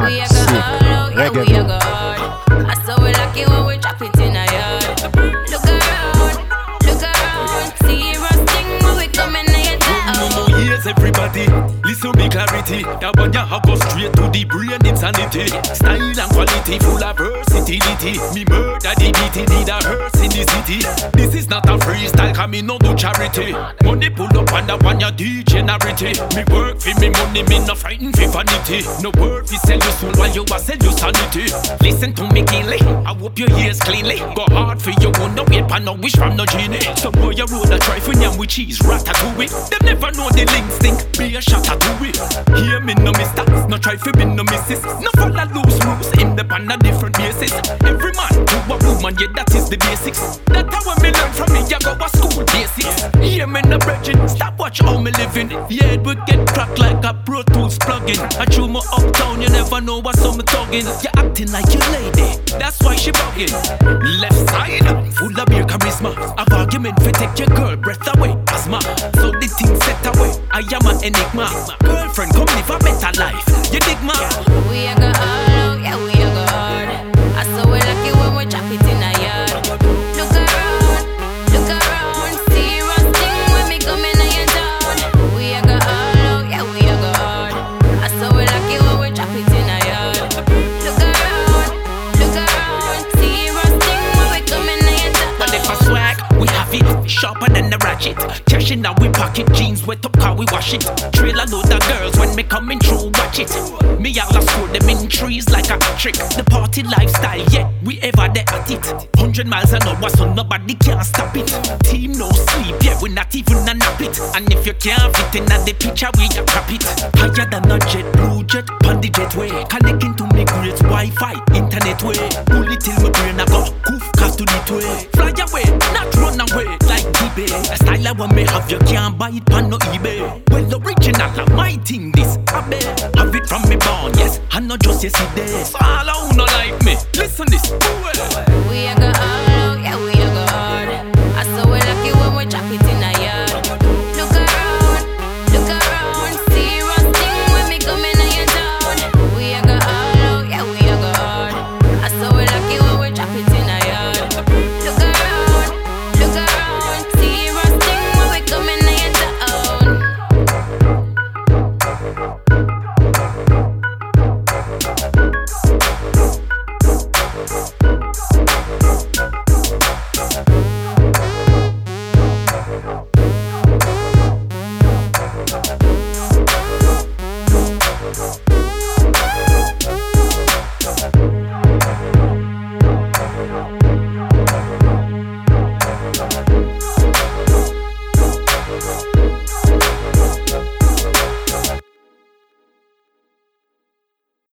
mad, We are sick, go all out, yeah, we reggae. Listen me clarity. That ya have go straight to the brain insanity. Style and quality, full of versatility. Me murder the beat, need a hearse in the city. This is not a freestyle, cause me no do charity. Money pull up on the one ya degenerity. Me work for me money, me no frightened for vanity. No word fi sell your soul while you a sell your sanity. Listen to me keenly, I hope your ears cleanly. Go hard for your own, no wait pan no wish from no genie. Some boy you roll a for yam with cheese, ratatouille. Them never know the link stink, be a shot at it. Hear me no mister, no try for me no missus. No follow loose rules, in the pan a different basis. Every man yeah that is the basics. That how me learn from me, I go to school basics. Hear me no bridging, stop watch how me living. Yeah, it would get cracked like a Pro Tools plugin. I chew my uptown, you never know what's on me tugging. You acting like your lady, that's why she bugging. Left side, full of your charisma. I've argument for take your girl breath away, asthma. So the thing set away, I am an enigma. Girlfriend, come live a better life. You dig ma? Than the ratchet. Cash in we pocket jeans, wet up car we wash it. Trail a load of girls when me coming through, watch it. Me all a score them in trees like a trick. The party lifestyle, yeah, we ever there at it. Hundred miles an hour, so nobody can stop it. Team no sleep, yeah, we not even a nap it. And if you can't fit in the picture, we a crap it. Higher than a jet, blue jet, pan the jet way. Connecting to me great Wi-Fi, internet way. Pull till my brain a go, coof, cast to the way. Fly away, not run away like eBay. A style I want me have, you can't buy it on no eBay. Well, original, I my thing this, I bet. Have it from me born, yes, I not just yesterday. All who no like me, listen this. Well,